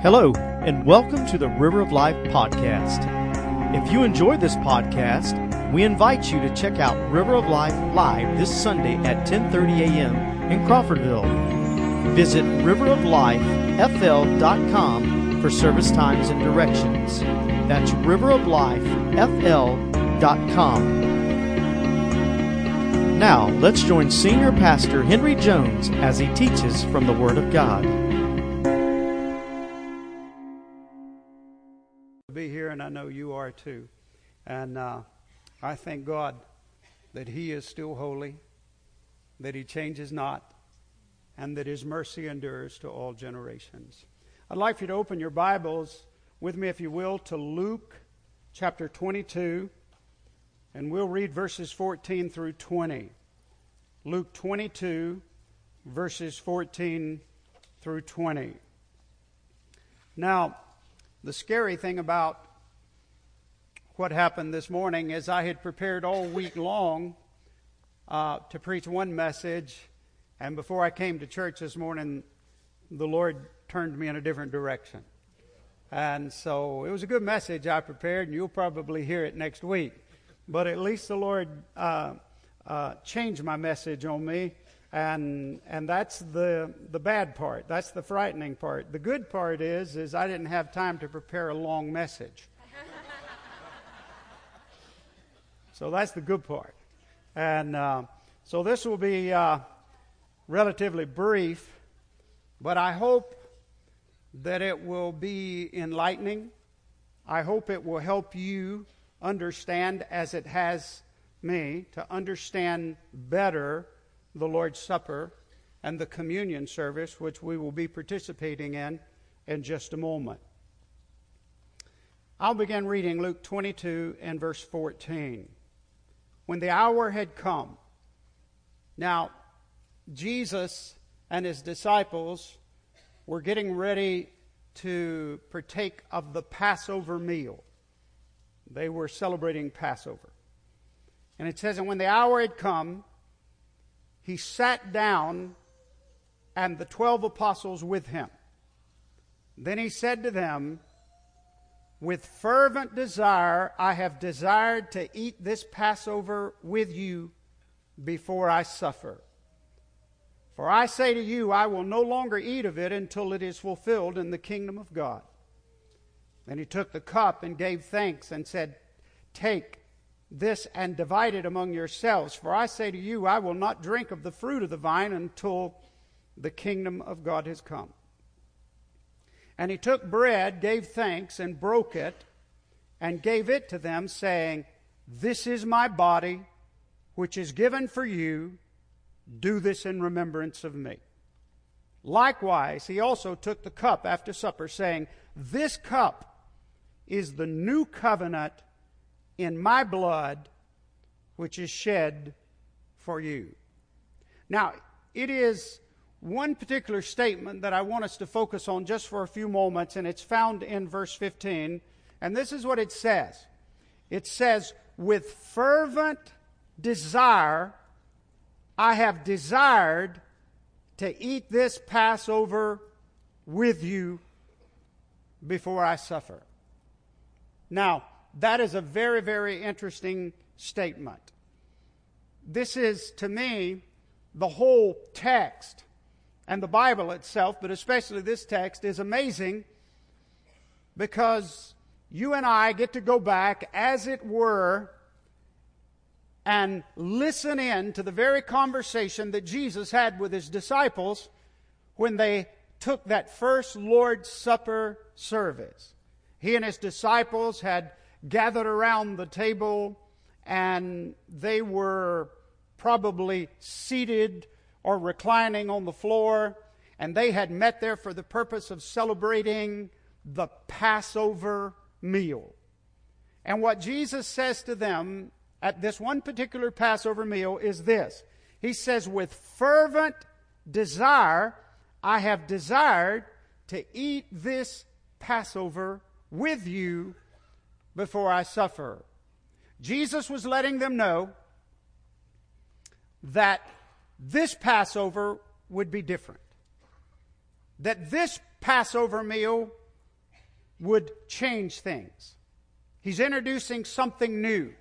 Hello, and welcome to the River of Life podcast. If you enjoyed this podcast, we invite you to check out River of Life live this Sunday at 10:30 a.m. in Crawfordville. Visit riveroflifefl.com for service times and directions. That's riveroflifefl.com. Now, let's join Senior Pastor Henry Jones as he teaches from the Word of God. And I know you are too. And uh, I thank God that He is still holy, that He changes not, and that His mercy endures to all generations. I'd like for you to open your Bibles with me, if you will, to Luke chapter 22, and we'll read verses 14 through 20. Luke 22, verses 14 through 20. Now, the scary thing about what happened this morning is I had prepared all week long uh, to preach one message, and before I came to church this morning, the Lord turned me in a different direction. And so it was a good message I prepared, and you'll probably hear it next week. But at least the Lord uh, uh, changed my message on me and and that's the the bad part that's the frightening part the good part is is i didn't have time to prepare a long message so that's the good part and uh, so this will be uh, relatively brief but i hope that it will be enlightening i hope it will help you understand as it has me to understand better the Lord's Supper and the communion service, which we will be participating in in just a moment. I'll begin reading Luke 22 and verse 14. When the hour had come, now Jesus and his disciples were getting ready to partake of the Passover meal. They were celebrating Passover. And it says, And when the hour had come, he sat down and the twelve apostles with him. Then he said to them, With fervent desire I have desired to eat this Passover with you before I suffer. For I say to you, I will no longer eat of it until it is fulfilled in the kingdom of God. Then he took the cup and gave thanks and said, Take this and divide it among yourselves. For I say to you, I will not drink of the fruit of the vine until the kingdom of God has come. And he took bread, gave thanks, and broke it, and gave it to them, saying, This is my body, which is given for you. Do this in remembrance of me. Likewise, he also took the cup after supper, saying, This cup is the new covenant in my blood, which is shed for you. Now, it is one particular statement that I want us to focus on just for a few moments, and it's found in verse 15. And this is what it says it says, With fervent desire, I have desired to eat this Passover with you before I suffer. Now, that is a very, very interesting statement. This is, to me, the whole text and the Bible itself, but especially this text, is amazing because you and I get to go back, as it were, and listen in to the very conversation that Jesus had with his disciples when they took that first Lord's Supper service. He and his disciples had gathered around the table and they were probably seated or reclining on the floor, and they had met there for the purpose of celebrating the Passover meal. And what Jesus says to them at this one particular Passover meal is this He says, With fervent desire, I have desired to eat this Passover with you before I suffer. Jesus was letting them know that this Passover would be different. That this Passover meal would change things. He's introducing something new.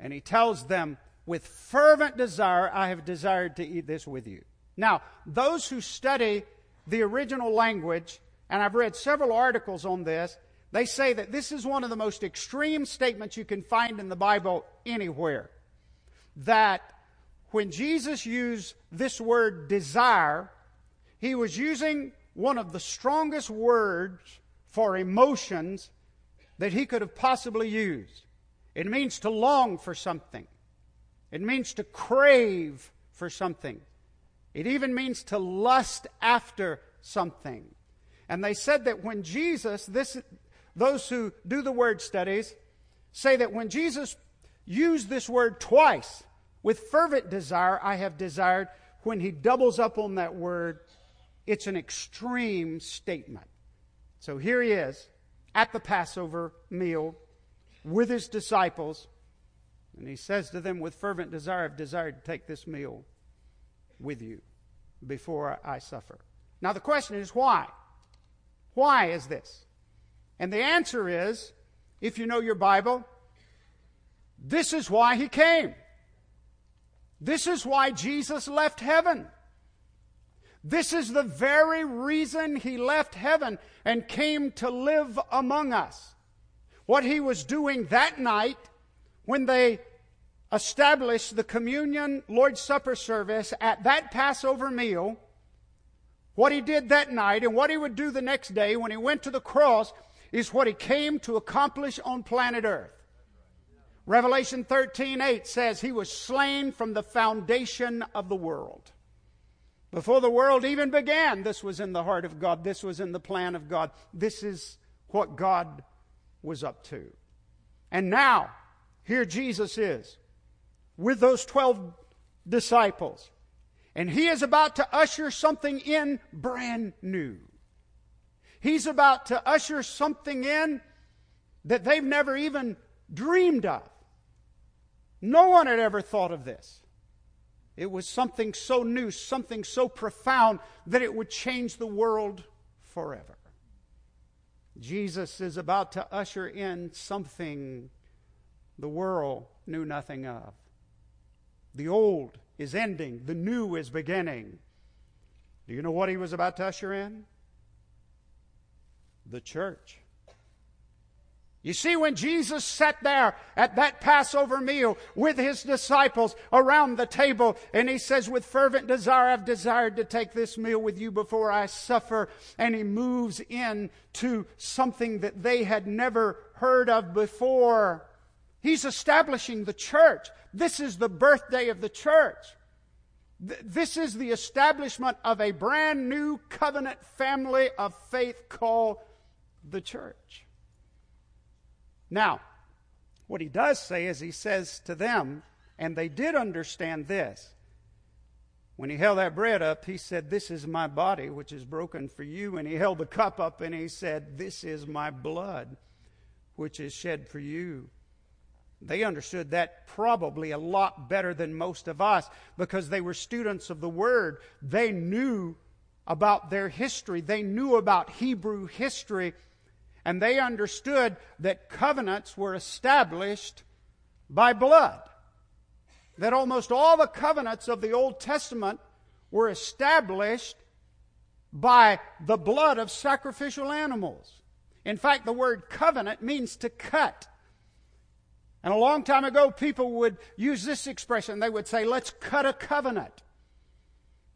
And he tells them, with fervent desire, I have desired to eat this with you. Now, those who study the original language, and I've read several articles on this, they say that this is one of the most extreme statements you can find in the Bible anywhere. That when Jesus used this word desire, he was using one of the strongest words for emotions that he could have possibly used. It means to long for something. It means to crave for something. It even means to lust after something. And they said that when Jesus, this, those who do the word studies, say that when Jesus used this word twice, with fervent desire, I have desired, when he doubles up on that word, it's an extreme statement. So here he is at the Passover meal with his disciples, and he says to them, With fervent desire, I've desired to take this meal with you before I suffer. Now, the question is why? Why is this? And the answer is, if you know your Bible, this is why he came. This is why Jesus left heaven. This is the very reason he left heaven and came to live among us. What he was doing that night when they established the communion Lord's Supper service at that Passover meal, what he did that night and what he would do the next day when he went to the cross is what he came to accomplish on planet Earth. Revelation 13:8 says he was slain from the foundation of the world. Before the world even began, this was in the heart of God. This was in the plan of God. This is what God was up to. And now, here Jesus is with those 12 disciples. And he is about to usher something in brand new. He's about to usher something in that they've never even dreamed of. No one had ever thought of this. It was something so new, something so profound that it would change the world forever. Jesus is about to usher in something the world knew nothing of. The old is ending, the new is beginning. Do you know what he was about to usher in? The church. You see, when Jesus sat there at that Passover meal with his disciples around the table, and he says, With fervent desire, I've desired to take this meal with you before I suffer. And he moves into something that they had never heard of before. He's establishing the church. This is the birthday of the church. This is the establishment of a brand new covenant family of faith called the church. Now, what he does say is he says to them, and they did understand this. When he held that bread up, he said, This is my body, which is broken for you. And he held the cup up and he said, This is my blood, which is shed for you. They understood that probably a lot better than most of us because they were students of the Word. They knew about their history, they knew about Hebrew history and they understood that covenants were established by blood. That almost all the covenants of the Old Testament were established by the blood of sacrificial animals. In fact, the word covenant means to cut. And a long time ago, people would use this expression. They would say, let's cut a covenant.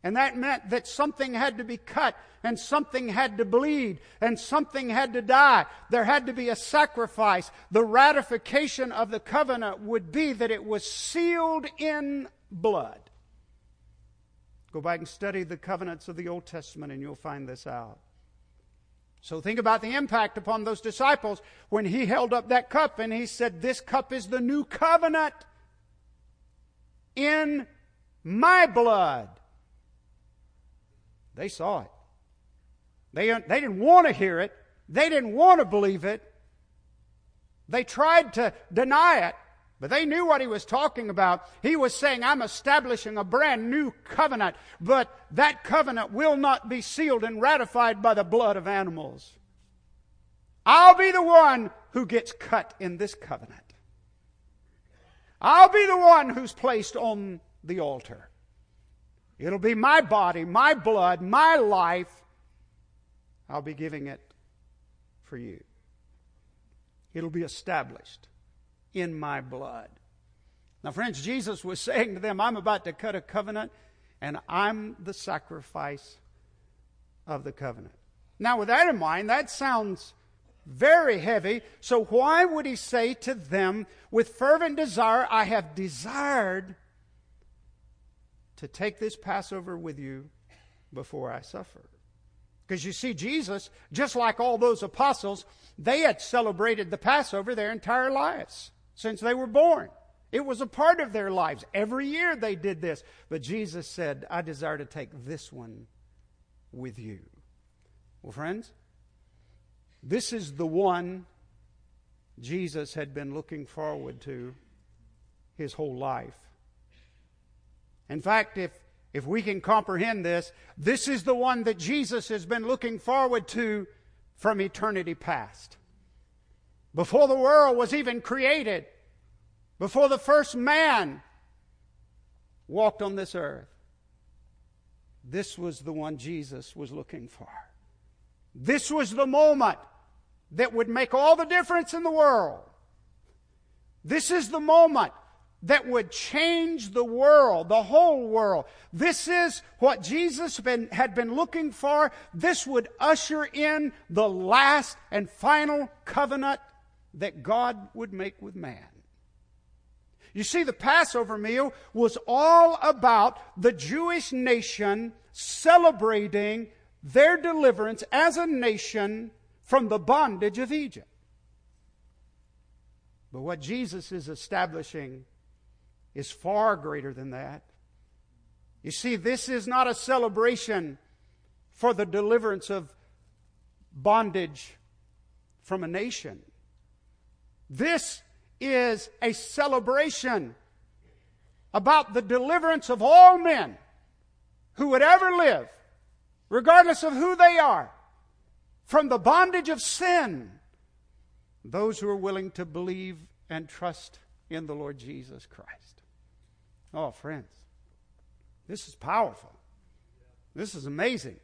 And that meant that something had to be cut and something had to bleed and something had to die. There had to be a sacrifice. The ratification of the covenant would be that it was sealed in blood. Go back and study the covenants of the Old Testament and you'll find this out. So think about the impact upon those disciples when he held up that cup and he said, This cup is the new covenant in my blood. They saw it. They, they didn't want to hear it. They didn't want to believe it. They tried to deny it, but they knew what he was talking about. He was saying, I'm establishing a brand new covenant, but that covenant will not be sealed and ratified by the blood of animals. I'll be the one who gets cut in this covenant. I'll be the one who's placed on the altar. It'll be my body, my blood, my life. I'll be giving it for you. It'll be established in my blood. Now, friends, Jesus was saying to them, I'm about to cut a covenant, and I'm the sacrifice of the covenant. Now, with that in mind, that sounds very heavy. So, why would he say to them, with fervent desire, I have desired to take this Passover with you before I suffer? Because you see, Jesus, just like all those apostles, they had celebrated the Passover their entire lives since they were born. It was a part of their lives. Every year they did this. But Jesus said, I desire to take this one with you. Well, friends, this is the one Jesus had been looking forward to his whole life. In fact, if, if we can comprehend this, this is the one that Jesus has been looking forward to from eternity past. Before the world was even created, before the first man walked on this earth, this was the one Jesus was looking for. This was the moment that would make all the difference in the world. This is the moment that would change the world, the whole world. This is what Jesus been, had been looking for. This would usher in the last and final covenant that God would make with man. You see, the Passover meal was all about the Jewish nation celebrating their deliverance as a nation from the bondage of Egypt. But what Jesus is establishing is far greater than that. You see, this is not a celebration for the deliverance of bondage from a nation. This is a celebration about the deliverance of all men who would ever live, regardless of who they are, from the bondage of sin. Those who are willing to believe and trust in the Lord Jesus Christ. Oh, friends, this is powerful. This is amazing.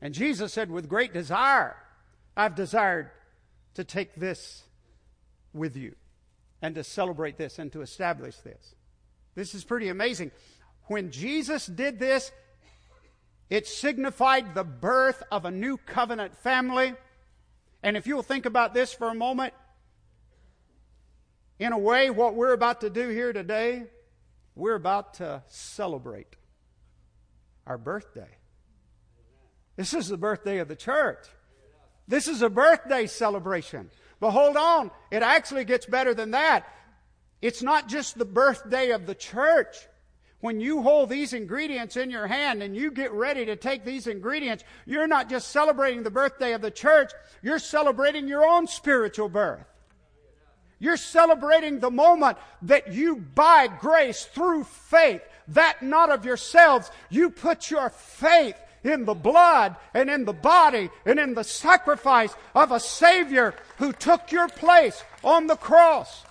And Jesus said, with great desire, I've desired to take this with you and to celebrate this and to establish this. This is pretty amazing. When Jesus did this, it signified the birth of a new covenant family. And if you'll think about this for a moment, in a way, what we're about to do here today, we're about to celebrate our birthday. This is the birthday of the church. This is a birthday celebration. But hold on, it actually gets better than that. It's not just the birthday of the church. When you hold these ingredients in your hand and you get ready to take these ingredients, you're not just celebrating the birthday of the church, you're celebrating your own spiritual birth. You're celebrating the moment that you, by grace, through faith, that not of yourselves, you put your faith in the blood and in the body and in the sacrifice of a Savior who took your place on the cross.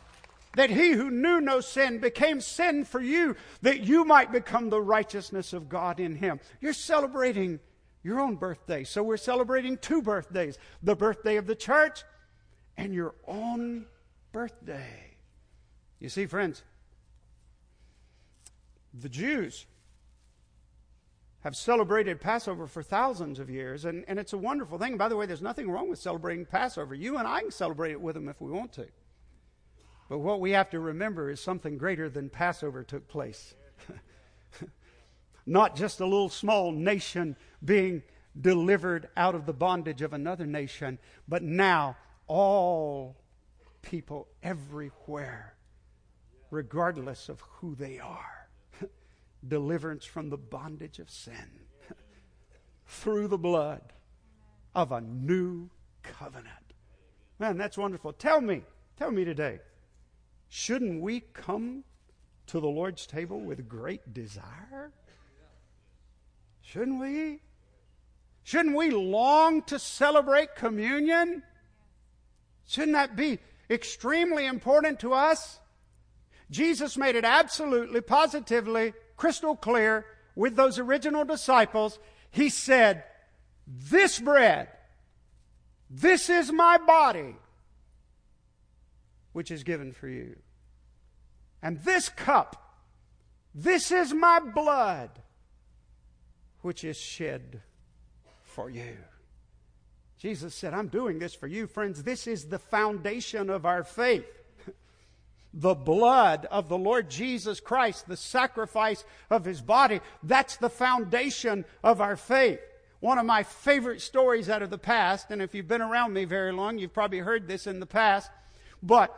That he who knew no sin became sin for you, that you might become the righteousness of God in him. You're celebrating your own birthday. So we're celebrating two birthdays the birthday of the church and your own birthday. You see, friends, the Jews have celebrated Passover for thousands of years, and, and it's a wonderful thing. By the way, there's nothing wrong with celebrating Passover. You and I can celebrate it with them if we want to. But what we have to remember is something greater than Passover took place. Not just a little small nation being delivered out of the bondage of another nation, but now all people everywhere, regardless of who they are deliverance from the bondage of sin through the blood of a new covenant. Man, that's wonderful. Tell me, tell me today, shouldn't we come to the Lord's table with great desire? Shouldn't we? Shouldn't we long to celebrate communion? Shouldn't that be extremely important to us? Jesus made it absolutely, positively, crystal clear with those original disciples. He said, This bread, this is my body, which is given for you. And this cup, this is my blood, which is shed for you. Jesus said, I'm doing this for you, friends. This is the foundation of our faith. the blood of the Lord Jesus Christ, the sacrifice of his body, that's the foundation of our faith. One of my favorite stories out of the past, and if you've been around me very long, you've probably heard this in the past, but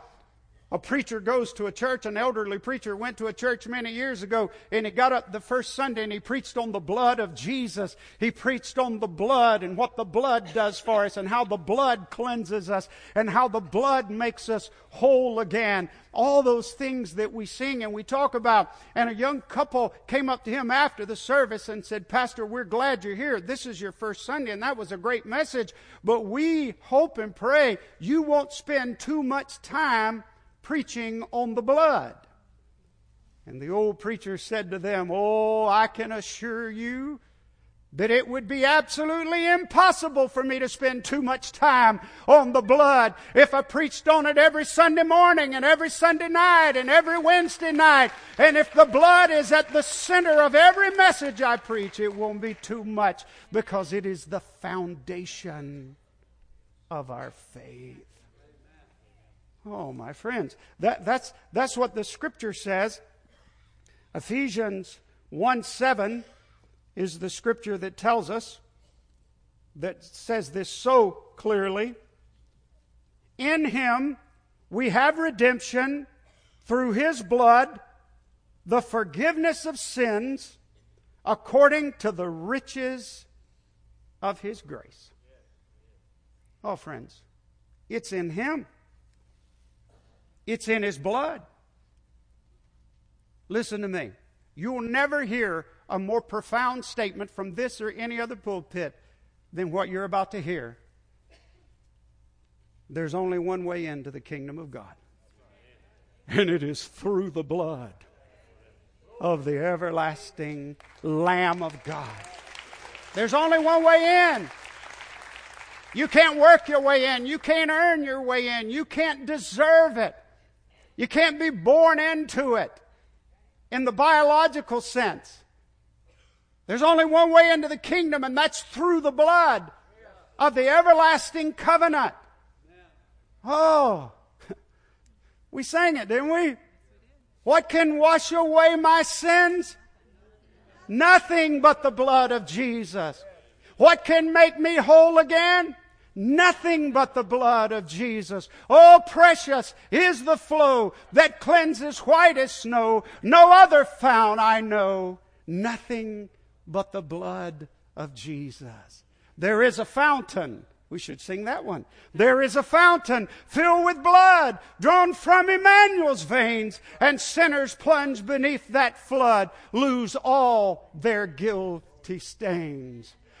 a preacher goes to a church, an elderly preacher went to a church many years ago, and he got up the first Sunday and he preached on the blood of Jesus. He preached on the blood and what the blood does for us and how the blood cleanses us and how the blood makes us whole again. All those things that we sing and we talk about. And a young couple came up to him after the service and said, Pastor, we're glad you're here. This is your first Sunday, and that was a great message. But we hope and pray you won't spend too much time preaching on the blood. And the old preacher said to them, Oh, I can assure you that it would be absolutely impossible for me to spend too much time on the blood if I preached on it every Sunday morning and every Sunday night and every Wednesday night. And if the blood is at the center of every message I preach, it won't be too much because it is the foundation of our faith. Oh, my friends, that, that's, that's what the scripture says. Ephesians 1 7 is the scripture that tells us, that says this so clearly. In him we have redemption through his blood, the forgiveness of sins, according to the riches of his grace. Oh, friends, it's in him. It's in his blood. Listen to me. You'll never hear a more profound statement from this or any other pulpit than what you're about to hear. There's only one way into the kingdom of God, and it is through the blood of the everlasting Lamb of God. There's only one way in. You can't work your way in. You can't earn your way in. You can't deserve it. You can't be born into it in the biological sense. There's only one way into the kingdom, and that's through the blood of the everlasting covenant. Oh, we sang it, didn't we? What can wash away my sins? Nothing but the blood of Jesus. What can make me whole again? Nothing but the blood of Jesus. Oh, precious is the flow that cleanses white as snow. No other found I know. Nothing but the blood of Jesus. There is a fountain. We should sing that one. There is a fountain filled with blood drawn from Emmanuel's veins, and sinners plunge beneath that flood lose all their guilty stains.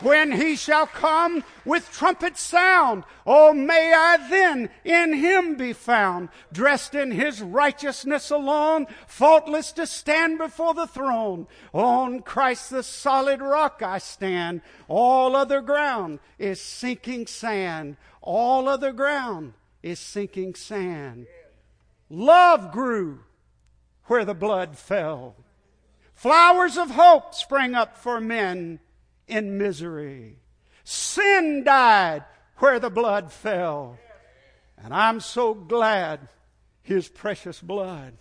when he shall come with trumpet sound. Oh, may I then in him be found, dressed in his righteousness alone, faultless to stand before the throne. On Christ the solid rock I stand. All other ground is sinking sand. All other ground is sinking sand. Love grew where the blood fell. Flowers of hope sprang up for men in misery. Sin died where the blood fell. And I'm so glad his precious blood,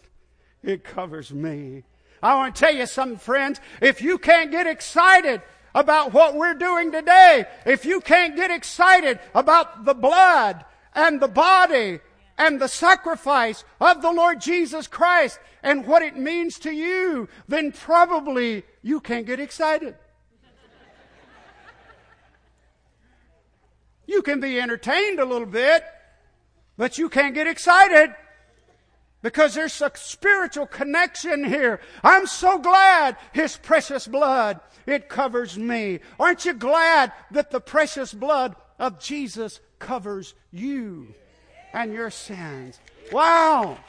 it covers me. I want to tell you something, friends. If you can't get excited about what we're doing today, if you can't get excited about the blood and the body and the sacrifice of the Lord Jesus Christ and what it means to you, then probably you can't get excited. You can be entertained a little bit, but you can't get excited because there's a spiritual connection here. I'm so glad His precious blood, it covers me. Aren't you glad that the precious blood of Jesus covers you and your sins? Wow!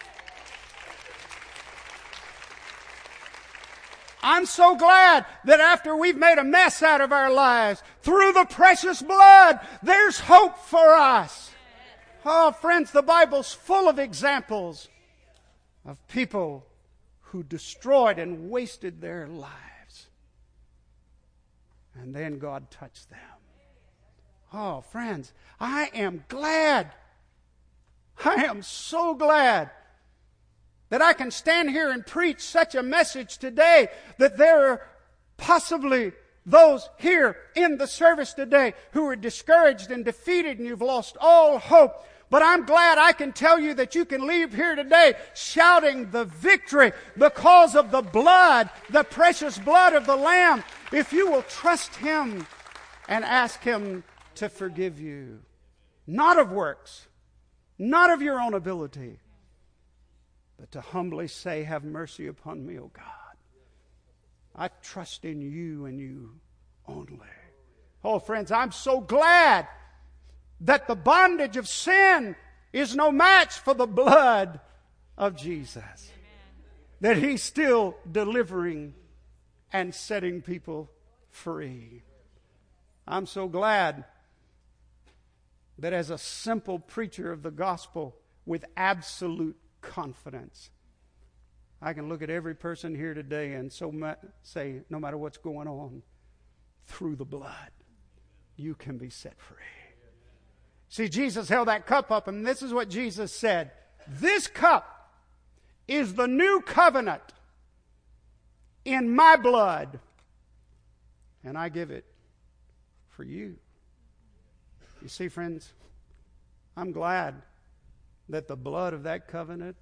I'm so glad that after we've made a mess out of our lives, through the precious blood, there's hope for us. Oh, friends, the Bible's full of examples of people who destroyed and wasted their lives. And then God touched them. Oh, friends, I am glad. I am so glad that I can stand here and preach such a message today that there are possibly those here in the service today who are discouraged and defeated and you've lost all hope. But I'm glad I can tell you that you can leave here today shouting the victory because of the blood, the precious blood of the Lamb, if you will trust Him and ask Him to forgive you. Not of works, not of your own ability, but to humbly say, Have mercy upon me, O God. I trust in you and you only. Oh, friends, I'm so glad that the bondage of sin is no match for the blood of Jesus. Amen. That He's still delivering and setting people free. I'm so glad that as a simple preacher of the gospel with absolute confidence, I can look at every person here today and so ma- say, no matter what's going on, through the blood, you can be set free. See, Jesus held that cup up, and this is what Jesus said This cup is the new covenant in my blood, and I give it for you. You see, friends, I'm glad that the blood of that covenant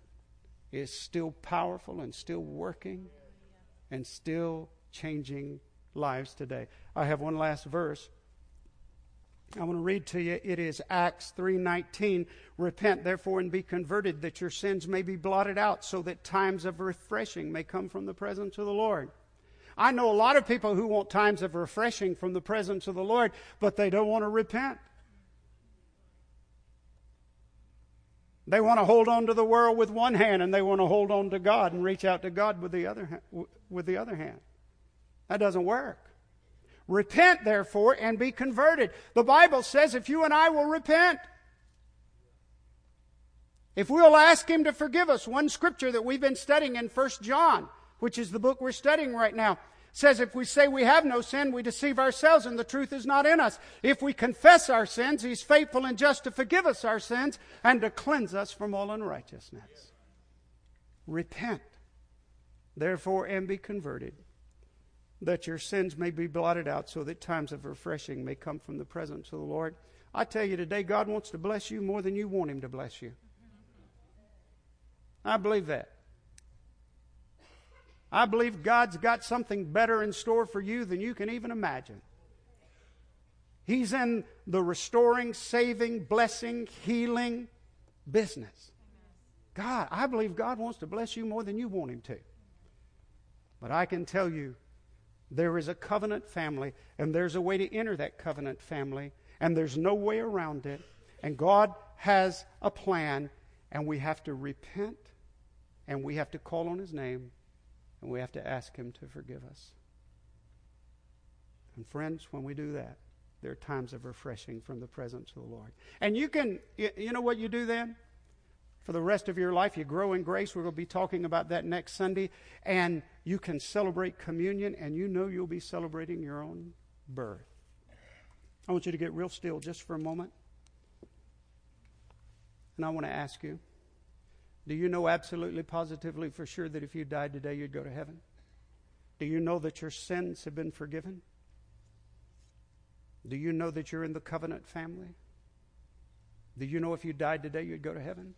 is still powerful and still working and still changing lives today. I have one last verse. I want to read to you. It is Acts 3:19. Repent therefore and be converted that your sins may be blotted out so that times of refreshing may come from the presence of the Lord. I know a lot of people who want times of refreshing from the presence of the Lord, but they don't want to repent. They want to hold on to the world with one hand and they want to hold on to God and reach out to God with the other, with the other hand. That doesn't work. Repent, therefore, and be converted. The Bible says if you and I will repent, if we'll ask Him to forgive us, one scripture that we've been studying in 1 John, which is the book we're studying right now, says if we say we have no sin, we deceive ourselves and the truth is not in us. If we confess our sins, He's faithful and just to forgive us our sins and to cleanse us from all unrighteousness. Repent, therefore, and be converted that your sins may be blotted out so that times of refreshing may come from the presence of the Lord. I tell you today, God wants to bless you more than you want Him to bless you. I believe that. I believe God's got something better in store for you than you can even imagine. He's in the restoring, saving, blessing, healing business. God, I believe God wants to bless you more than you want Him to. But I can tell you, there is a covenant family, and there's a way to enter that covenant family, and there's no way around it. And God has a plan, and we have to repent, and we have to call on His name, and we have to ask Him to forgive us. And friends, when we do that, there are times of refreshing from the presence of the Lord. And you can, you know what you do then? for the rest of your life. You grow in grace. We're going to be talking about that next Sunday. And you can celebrate communion, and you know you'll be celebrating your own birth. I want you to get real still just for a moment. And I want to ask you do you know absolutely positively for sure that if you died today, you'd go to heaven? Do you know that your sins have been forgiven? Do you know that you're in the covenant family? Do you know if you died today, you'd go to heaven?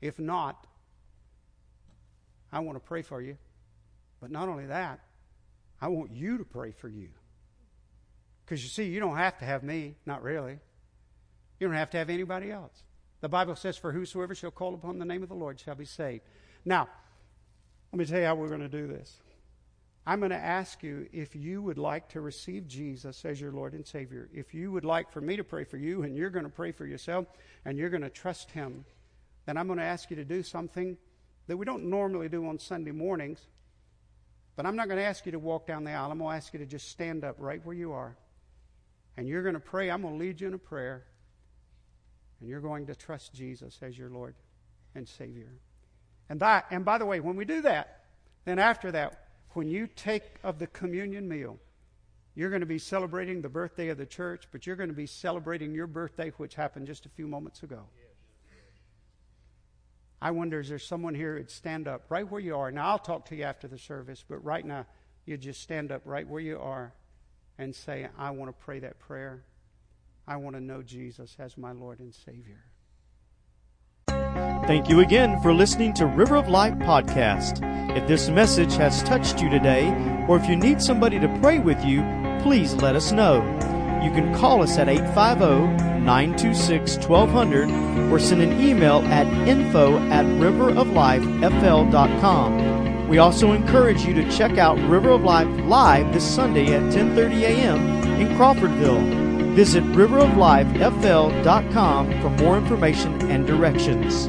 If not, I want to pray for you. But not only that, I want you to pray for you. Because you see, you don't have to have me, not really. You don't have to have anybody else. The Bible says, For whosoever shall call upon the name of the Lord shall be saved. Now, let me tell you how we're going to do this. I'm going to ask you if you would like to receive Jesus as your Lord and Savior. If you would like for me to pray for you and you're going to pray for yourself and you're going to trust Him, then I'm going to ask you to do something that we don't normally do on Sunday mornings. But I'm not going to ask you to walk down the aisle. I'm going to ask you to just stand up right where you are. And you're going to pray. I'm going to lead you in a prayer. And you're going to trust Jesus as your Lord and Savior. And, that, and by the way, when we do that, then after that, when you take of the communion meal, you're going to be celebrating the birthday of the church, but you're going to be celebrating your birthday, which happened just a few moments ago. I wonder, is there someone here who'd stand up right where you are? Now, I'll talk to you after the service, but right now, you just stand up right where you are and say, I want to pray that prayer. I want to know Jesus as my Lord and Savior. Thank you again for listening to River of Life podcast. If this message has touched you today, or if you need somebody to pray with you, please let us know. You can call us at 850 926 1200 or send an email at info at riveroflifefl.com. We also encourage you to check out River of Life live this Sunday at 10:30 a.m. in Crawfordville. Visit riveroflifefl.com for more information and directions.